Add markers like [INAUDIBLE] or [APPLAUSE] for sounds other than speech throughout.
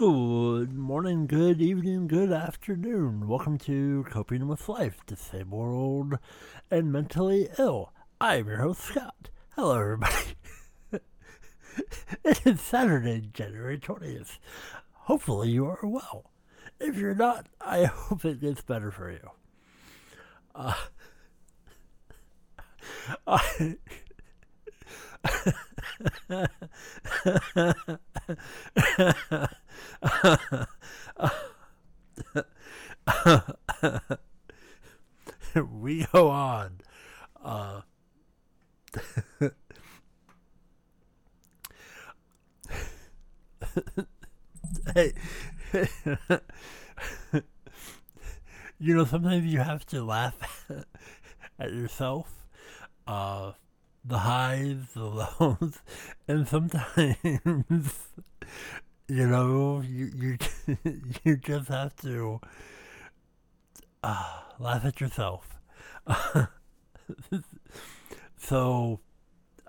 Good morning, good evening, good afternoon. Welcome to Coping with Life, Disabled and Mentally Ill. I'm your host, Scott. Hello, everybody. [LAUGHS] it is Saturday, January 20th. Hopefully, you are well. If you're not, I [LAUGHS] hope it gets better for you. Uh, [LAUGHS] I. [LAUGHS] we go on. Uh, [LAUGHS] hey, [LAUGHS] you know, sometimes you have to laugh at yourself. Uh, the highs, the lows, [LAUGHS] and sometimes [LAUGHS] you know you you [LAUGHS] you just have to uh, laugh at yourself. so,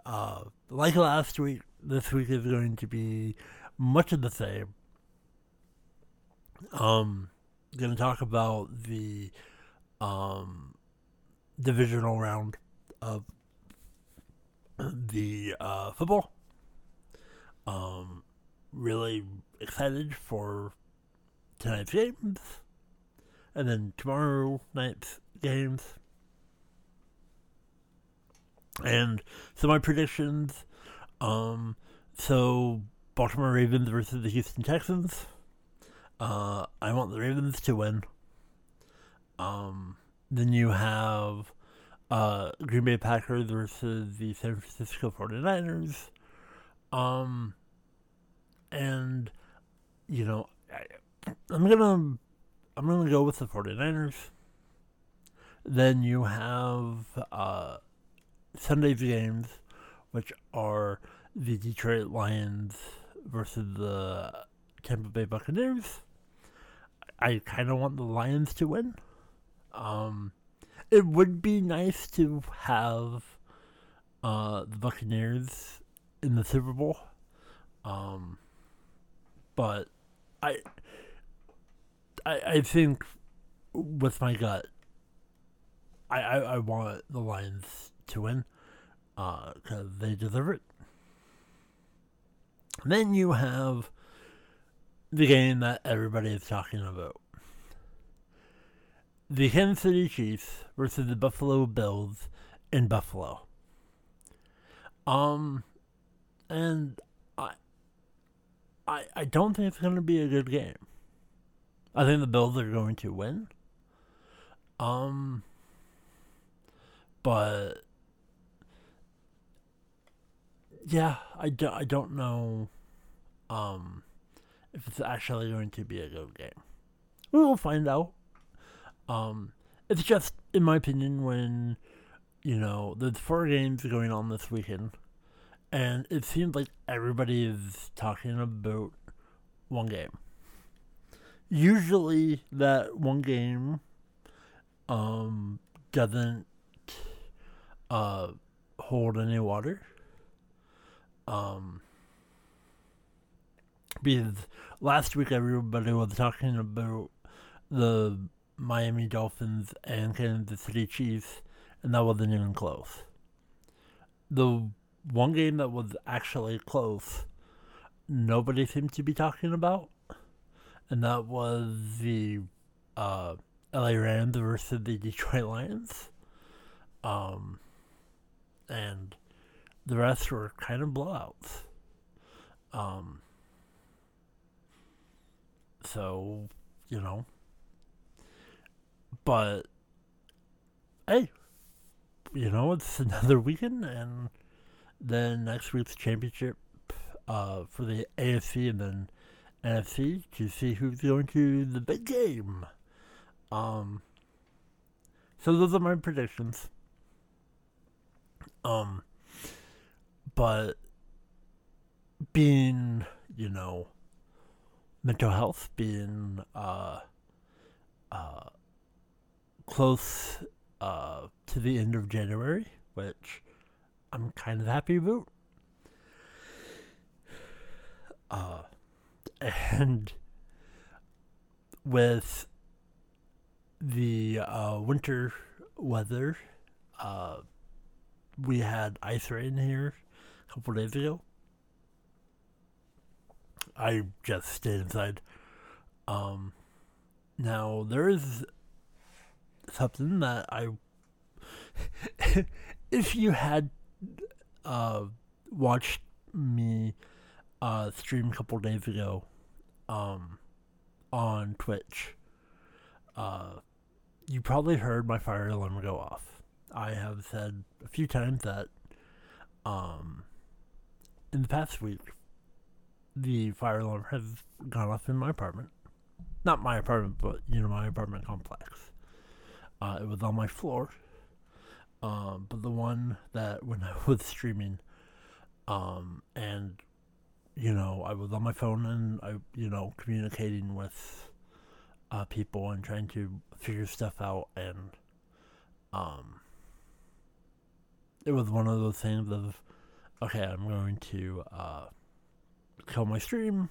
uh, like last week, this week is going to be much of the same. Um, going to talk about the um divisional round of the uh, football. Um, really excited for tonight's games, and then tomorrow night's games, and so my predictions. Um, so Baltimore Ravens versus the Houston Texans. Uh, I want the Ravens to win. Um, then you have uh, Green Bay Packers versus the San Francisco 49ers. Um, and, you know, I, I'm going to I'm going to go with the 49ers. Then you have uh, Sunday's games, which are the Detroit Lions versus the Tampa Bay Buccaneers. I kind of want the Lions to win. Um, it would be nice to have uh, the Buccaneers in the Super Bowl. Um, but I, I, I think with my gut, I, I, I want the Lions to win because uh, they deserve it. then you have the game that everybody is talking about the Kansas City Chiefs versus the Buffalo Bills in Buffalo. Um, and I, I, I don't think it's going to be a good game. I think the Bills are going to win. Um, but yeah, I, do, I don't know um, if it's actually going to be a good game. We will find out. Um, it's just, in my opinion, when you know there's four games going on this weekend, and it seems like everybody is talking about one game. Usually, that one game um, doesn't uh, hold any water. Um, because last week everybody was talking about the Miami Dolphins and Kansas City Chiefs, and that wasn't even close. The one game that was actually close, nobody seemed to be talking about, and that was the uh, LA Rams versus the Detroit Lions. Um, and the rest were kind of blowouts. Um, so, you know, but hey, you know, it's [LAUGHS] another weekend, and then next week's championship uh, for the AFC and then NFC to see who's going to the big game. Um, so those are my predictions. Um, but being, you know, mental health, being, uh, uh, close uh, to the end of January, which I'm kind of happy about. Uh, and with the uh, winter weather, uh, we had ice rain here a couple days ago. I just stayed inside. Um, now there is something that I, [LAUGHS] if you had uh, watched me uh, stream a couple days ago, um, on Twitch, uh, you probably heard my fire alarm go off. I have said a few times that, um, in the past week, the fire alarm has gone off in my apartment. Not my apartment, but you know my apartment complex. Uh, it was on my floor, um, but the one that [LAUGHS] when I was streaming, um, and you know I was on my phone and I you know communicating with uh, people and trying to figure stuff out and um, it was one of those things of okay I'm going to uh, kill my stream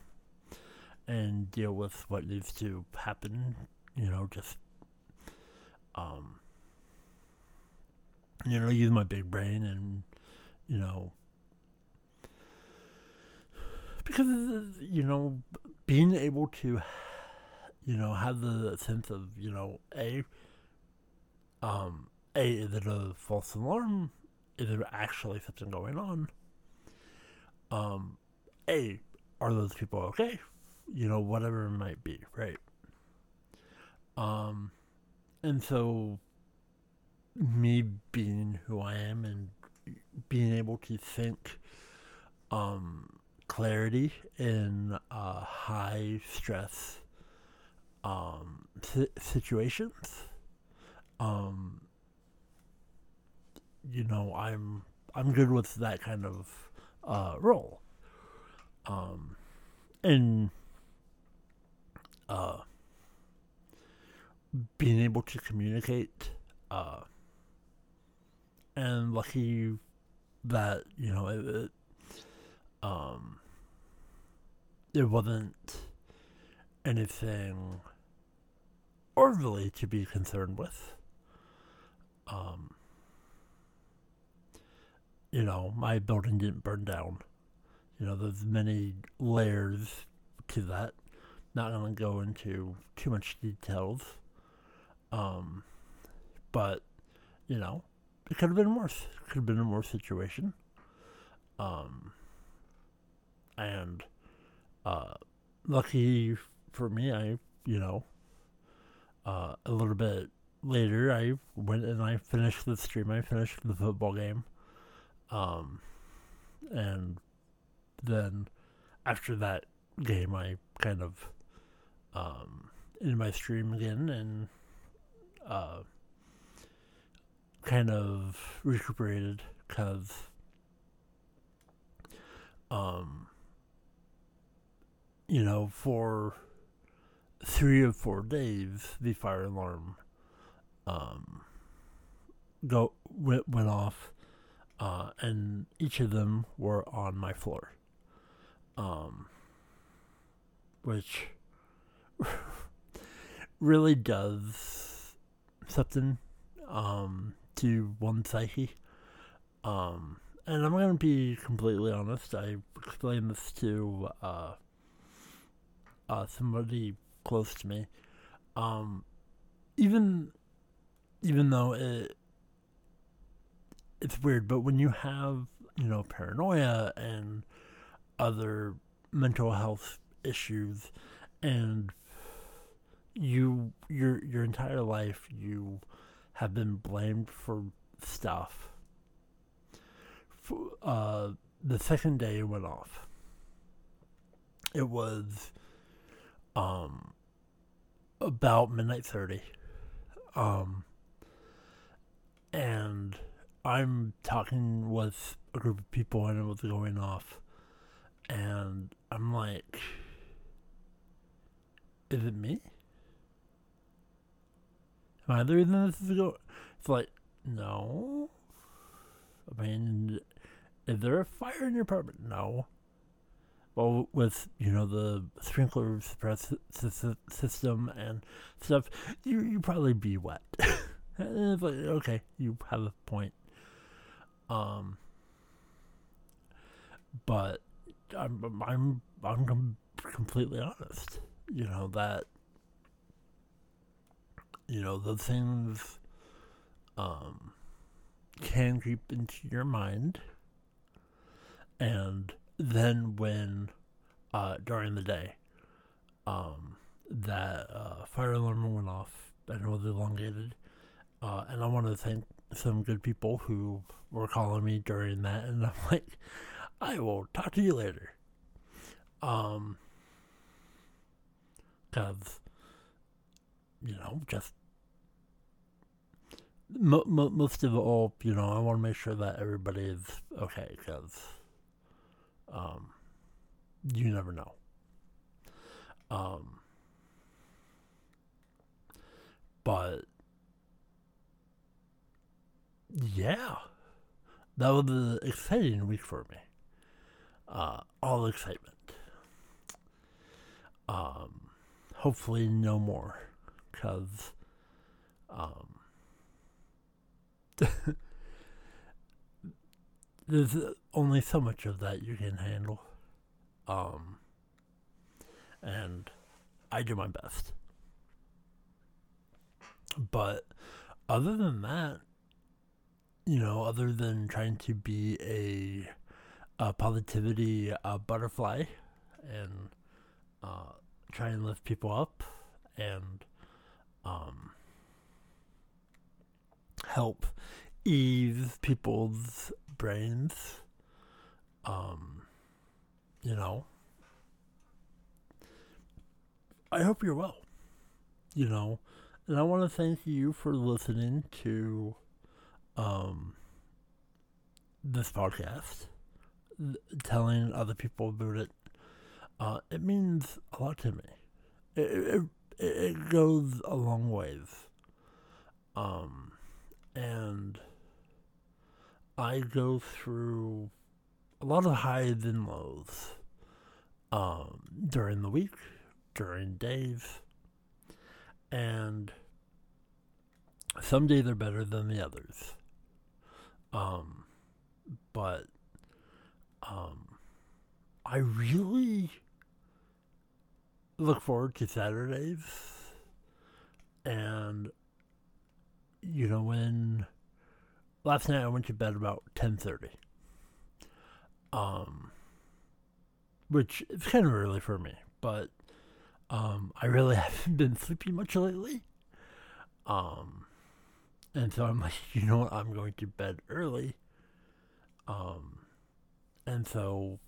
and deal with what needs to happen. You know, just um, you know, use my big brain and you know, because you know, being able to, you know, have the sense of you know, a, um, a is it a false alarm? Is there actually something going on? Um, a are those people okay? You know, whatever it might be, right? Um, and so me being who I am and being able to think um, clarity in uh, high stress um, situations. Um, you know, I'm I'm good with that kind of uh, role. Um, and uh, being able to communicate, uh, and lucky that you know it, it um, it wasn't anything overly to be concerned with. Um, you know, my building didn't burn down. You know, there's many layers to that. Not going to go into too much details. Um, but, you know, it could have been worse. It could have been a worse situation. Um, and, uh, lucky for me, I, you know, uh, a little bit later, I went and I finished the stream. I finished the football game. Um, and then after that game, I kind of um, in my stream again and uh, kind of recuperated because um, you know for three or four days the fire alarm um, go went, went off uh, and each of them were on my floor. Um, which [LAUGHS] really does something um, to one psyche. Um, and I'm going to be completely honest. I explained this to uh, uh, somebody close to me. Um, even even though it it's weird, but when you have you know paranoia and other mental health issues and you your your entire life you have been blamed for stuff. Uh, the second day it went off. It was um about midnight 30 um and i'm talking with a group of people and it was going off. And I'm like, is it me? I the reason this is going? It's like, no. I mean, is there a fire in your apartment? No. well, with you know the sprinkler suppress system and stuff, you you probably be wet. [LAUGHS] but okay, you have a point. Um, but I'm I'm I'm com- completely honest. You know that. You know the things. Um, can creep into your mind, and then when uh, during the day um, that uh, fire alarm went off and it was elongated, uh, and I want to thank some good people who were calling me during that, and I'm [LAUGHS] like, I will talk to you later. Um, because you know, just mo- mo- most of all, you know, I want to make sure that everybody is okay because um, you never know. Um, but yeah, that was an exciting week for me. Uh, all excitement. Um, hopefully, no more, because um, [LAUGHS] there's only so much of that you can handle. Um, and I do my best. But other than that, you know, other than trying to be a, a positivity uh, butterfly and uh, try and lift people up and um, help ease people's brains. Um, you know, I hope you're well. You know, and I want to thank you for listening to um, this podcast, telling other people about it. Uh, it means a lot to me. It, it, it goes a long ways. Um, and I go through a lot of highs and lows um, during the week, during days, and some days are better than the others. Um, but um, I really look forward to Saturdays, and you know when last night I went to bed about ten thirty. Um, which is kind of early for me, but um, I really [LAUGHS] haven't been sleeping much lately. Um, and so I'm like, [LAUGHS] you know what, I'm going to bed early. Um, and so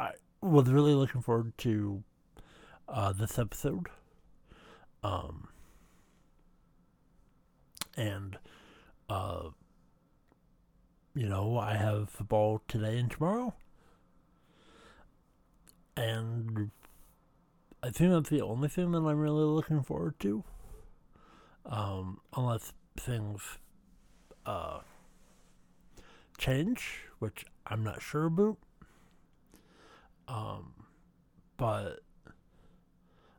I was really looking forward to uh, this episode. Um, and uh, you know, I have football today and tomorrow. And I think that's the only thing that I'm really looking forward to. Um, unless things uh, change, which I'm not sure about. Um, but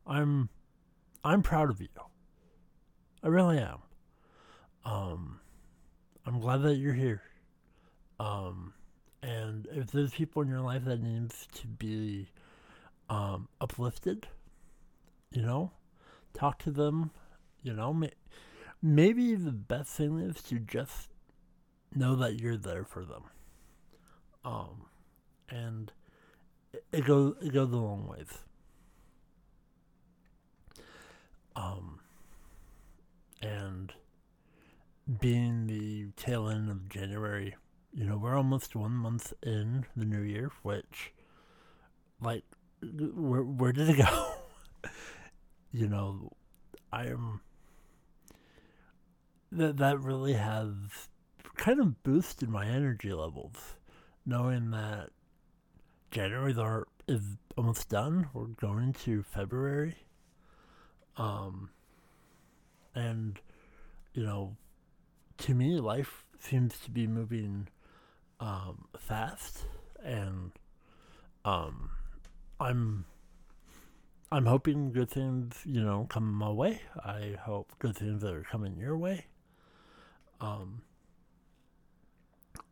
I'm I'm proud of you. I really am. Um, I'm glad that you're here. Um, and if there's people in your life that needs to be um, uplifted, you know, talk to them. You know, may- maybe the best thing is to just know that you're there for them. Um, and it, goes it goes a long ways. Um, and being the tail end of January, you know, we're almost one month in the new year, which, like, where, where did it go? [LAUGHS] you know, I am. That, that really has kind of boosted my energy levels, knowing that January is almost done. We're going to February. Um, and, you know, to me, life seems to be moving um, fast, and Um, I'm I'm hoping good things, you know, come my way. I hope good things are coming your way. Um,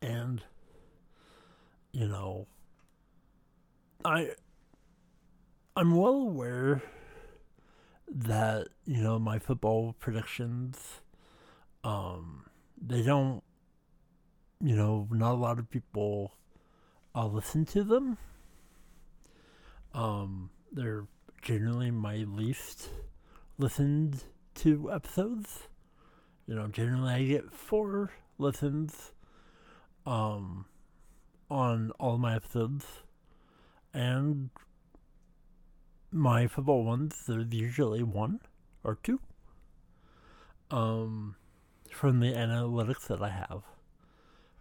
and you know, I I'm well aware that you know my football predictions, um, they don't, you know, not a lot of people uh, listen to them. Um, they're generally my least listened to episodes. You know, generally I get four listens um, on all my episodes. And my football ones, there's usually one or two um, from the analytics that I have.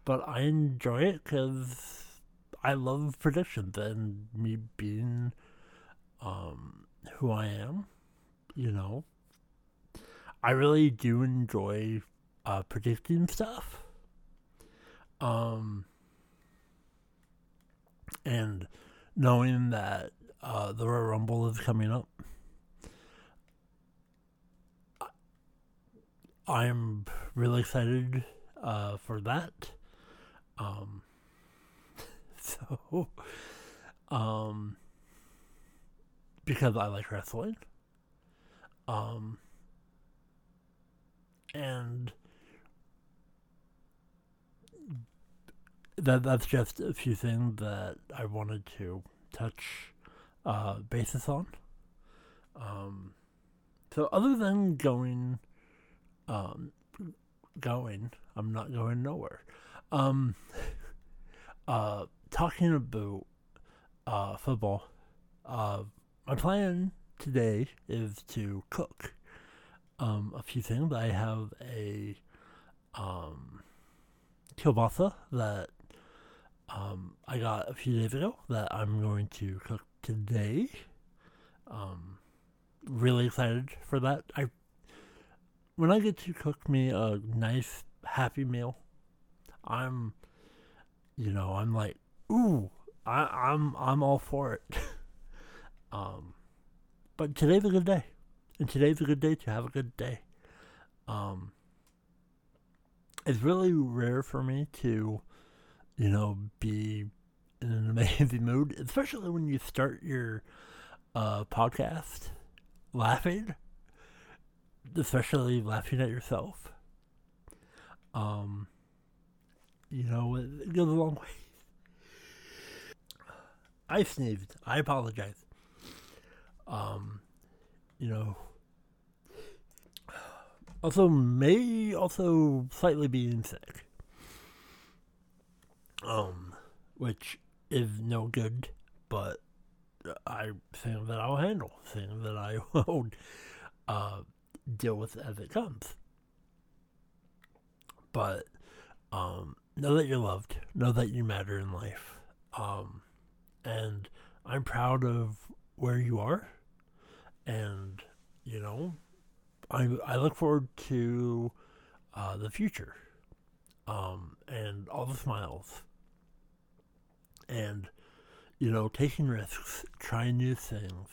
But I enjoy it because I love predictions and me being um, who I am, you know. I really do enjoy uh, predicting stuff. Um, and knowing that uh, the Rumble is coming up, I'm really excited uh, for that. Um, [LAUGHS] so, um, because I like wrestling. Um, and that that's just a few things that I wanted to touch uh, basis on. Um, so other than going, um, going, I'm not going nowhere. Um, [LAUGHS] uh, talking about uh, football, uh, my plan today is to cook um, a few things. I have a um, kielbasa that um, I got a few days ago that I'm going to cook today. Um, really excited for that. I when I get to cook me a nice happy meal, I'm you know I'm like ooh I, I'm I'm all for it. [LAUGHS] Um, but today's a good day, and today's a good day to have a good day. Um, it's really rare for me to, you know, be in an [LAUGHS] amazing mood, especially when you start your uh, podcast laughing, especially laughing at yourself. Um, you know, it goes a long way. I sneezed. I apologize um, you know, also may also slightly being sick, um, which is no good, but I think that I'll handle, think that I [LAUGHS] won't. uh, deal with as it comes. But um, know that you're loved, know that you matter in life, um, and I'm proud of where you are. And, you know, I, I look forward to uh, the future um, and all the smiles. And, you know, taking risks, trying new things,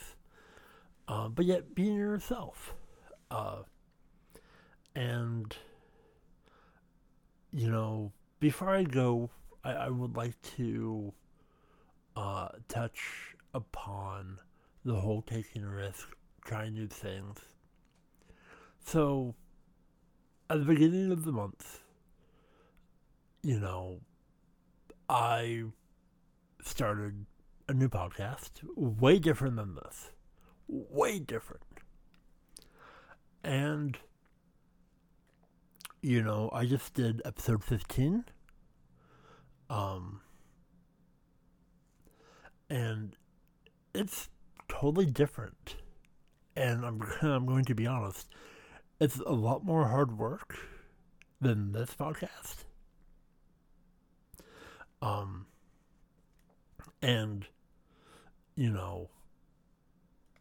uh, but yet being yourself. Uh, and, you know, before I go, I, I would like to uh, touch upon the whole taking risk, trying new things. So, at the beginning of the month, you know, I started a new podcast, way different than this. Way different. And, you know, I just did episode 15. Um, and it's totally different. And I'm [LAUGHS] I'm going to be honest, it's a lot more hard work than this podcast. Um and you know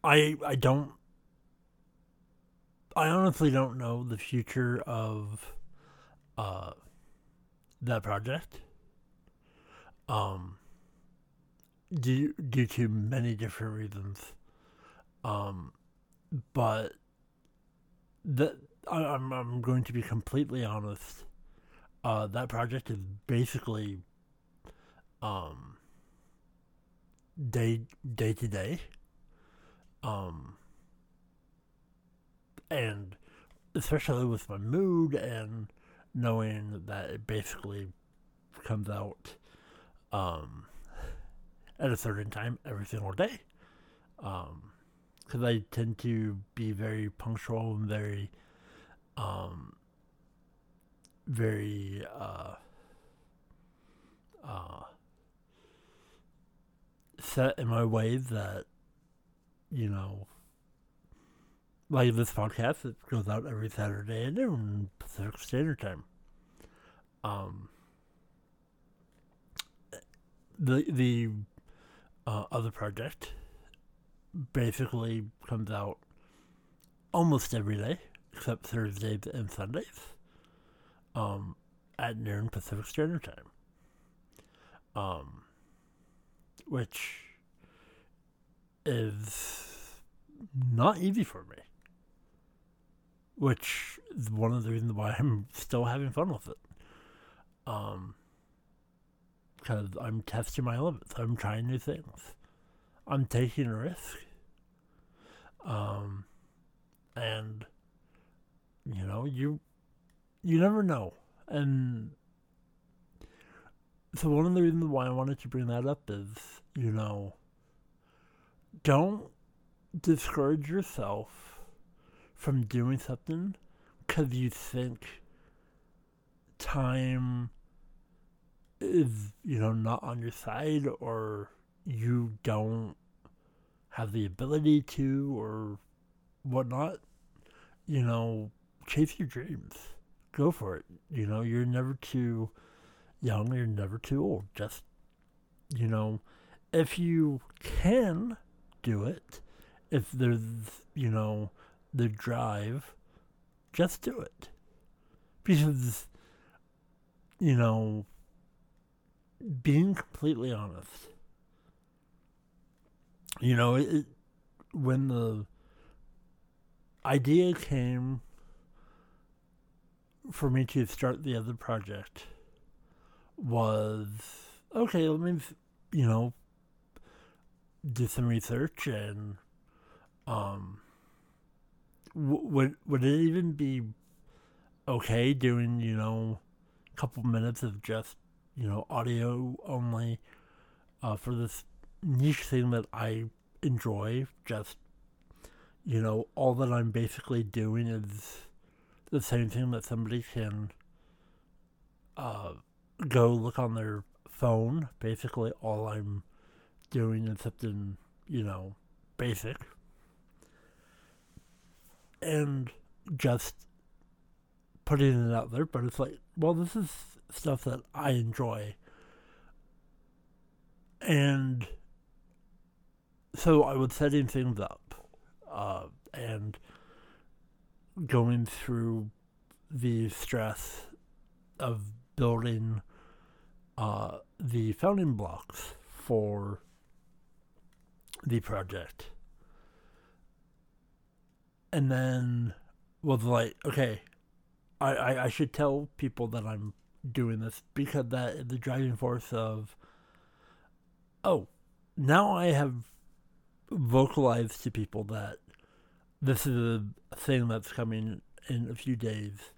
I I don't I honestly don't know the future of uh that project. Um due due to many different reasons. Um, but that I, I'm I'm going to be completely honest. Uh, that project is basically um day day to day. Um, and especially with my mood and knowing that it basically comes out um, at a certain time every single day. Because um, I tend to be very punctual and very, um, very, uh, uh, set in my ways that, you know, like this podcast, it goes out every Saturday at noon Pacific Standard Time. Um, the the uh, other project basically comes out almost every day except Thursdays and Sundays um, at noon Pacific Standard Time. Um, which is not easy for me. Which is one of the reasons why I'm still having fun with it. Um, because I'm testing my limits. I'm trying new things. I'm taking a risk. Um, and you know, you you never know. And so one of the reasons why I wanted to bring that up is, you know, don't discourage yourself from doing something because you think time is you know not on your side or you don't have the ability to or whatnot, you know, chase your dreams. Go for it. You know, you're never too young, you're never too old. Just, you know, if you can do it, if there's, you know, the drive, just do it. Because, you know, being completely honest, you know, it, when the idea came for me to start the other project was okay, let me, you know, do some research and um would would it even be okay doing you know a couple minutes of just you know, audio only uh, for this niche thing that I enjoy. Just, you know, all that I'm basically doing is the same thing that somebody can uh, go look on their phone. Basically, all I'm doing is something, you know, basic. And just putting it out there, but it's like, well, this is stuff that I enjoy. And so I was setting things up uh, and going through the stress of building uh, the founding blocks for the project. And then was like, okay, I, I, I should tell people that I'm doing this because that is the driving force of oh now i have vocalized to people that this is a thing that's coming in a few days.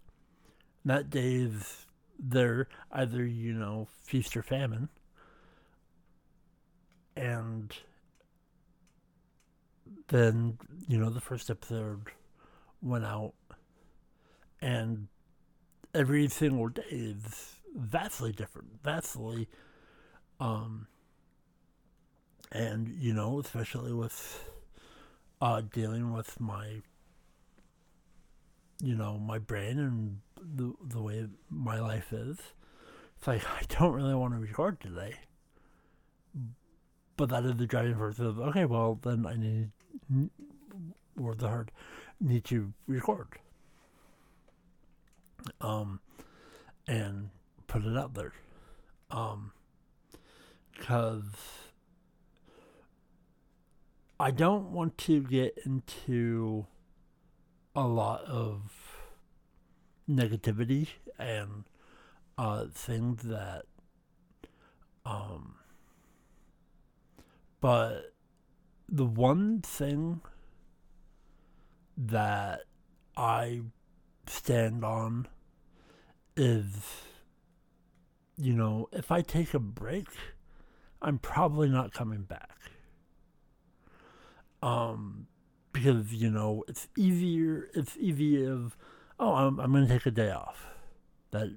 That day is there either you know feast or famine. And then you know the first episode went out and every single day is vastly different, vastly, um, and you know, especially with uh, dealing with my, you know, my brain and the the way my life is. It's like [LAUGHS] I don't really want to record today, but that is the driving force of okay. Well, then I need, or the hard, need to record um, and put it out there. Um, because I don't want to get into a lot of negativity and uh, things that, um, but the one thing that I stand on is, you know, if I take a break, I'm probably not coming back. Um, because you know it's easier. It's easy of, oh, I'm I'm gonna take a day off. That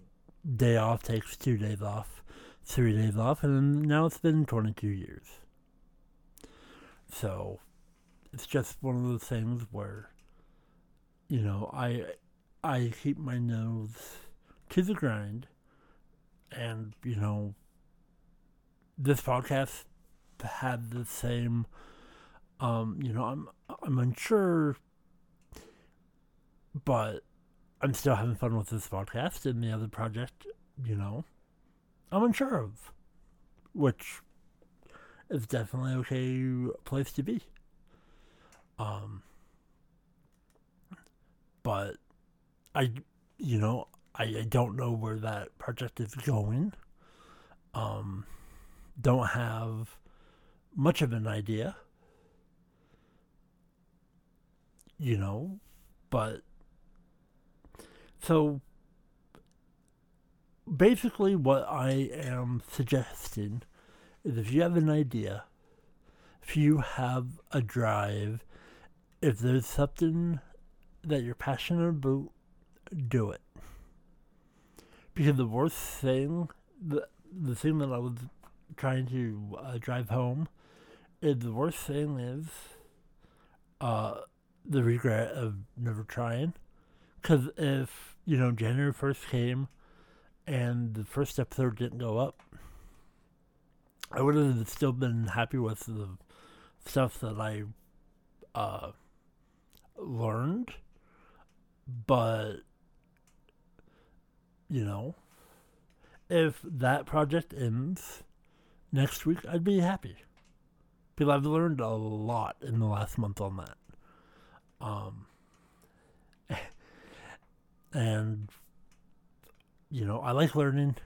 day off takes two days off, three days off, and now it's been 22 years. So, it's just one of those things where, you know, I I keep my nose to the grind, and you know, this podcast had the same. Um, you know, I'm I'm unsure, but I'm still having fun with this podcast and the other project. You know, I'm unsure of, which is definitely okay place to be. Um, but I, you know, I, I don't know where that project is going. Um, don't have much of an idea. You know, but so basically what I am suggesting if you have an idea, if you have a drive, if there's something that you're passionate about, do it. Because the worst thing, the the thing that I was trying to uh, drive home, is the worst thing is, uh, the regret of never trying. Because if you know January first came, and the first episode didn't go up, I would have still been happy with the stuff that I uh, learned, but you know, if that project ends next week, I'd be happy. Because I've learned a lot in the last month on that. Um, [LAUGHS] and you know, I like learning.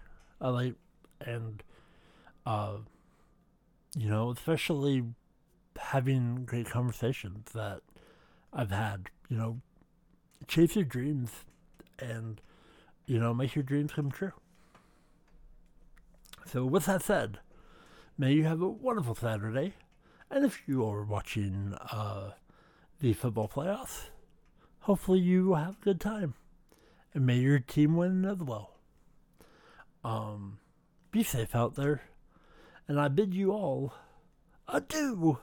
I like and uh, you know, especially having great conversations that I've had. You know, chase your dreams and you know make your dreams come true. So, with that said, may you have a wonderful Saturday. And if you are watching uh, the football playoffs, hopefully you have a good time. And may your team win as well. Um, be safe out there. And I bid you all adieu.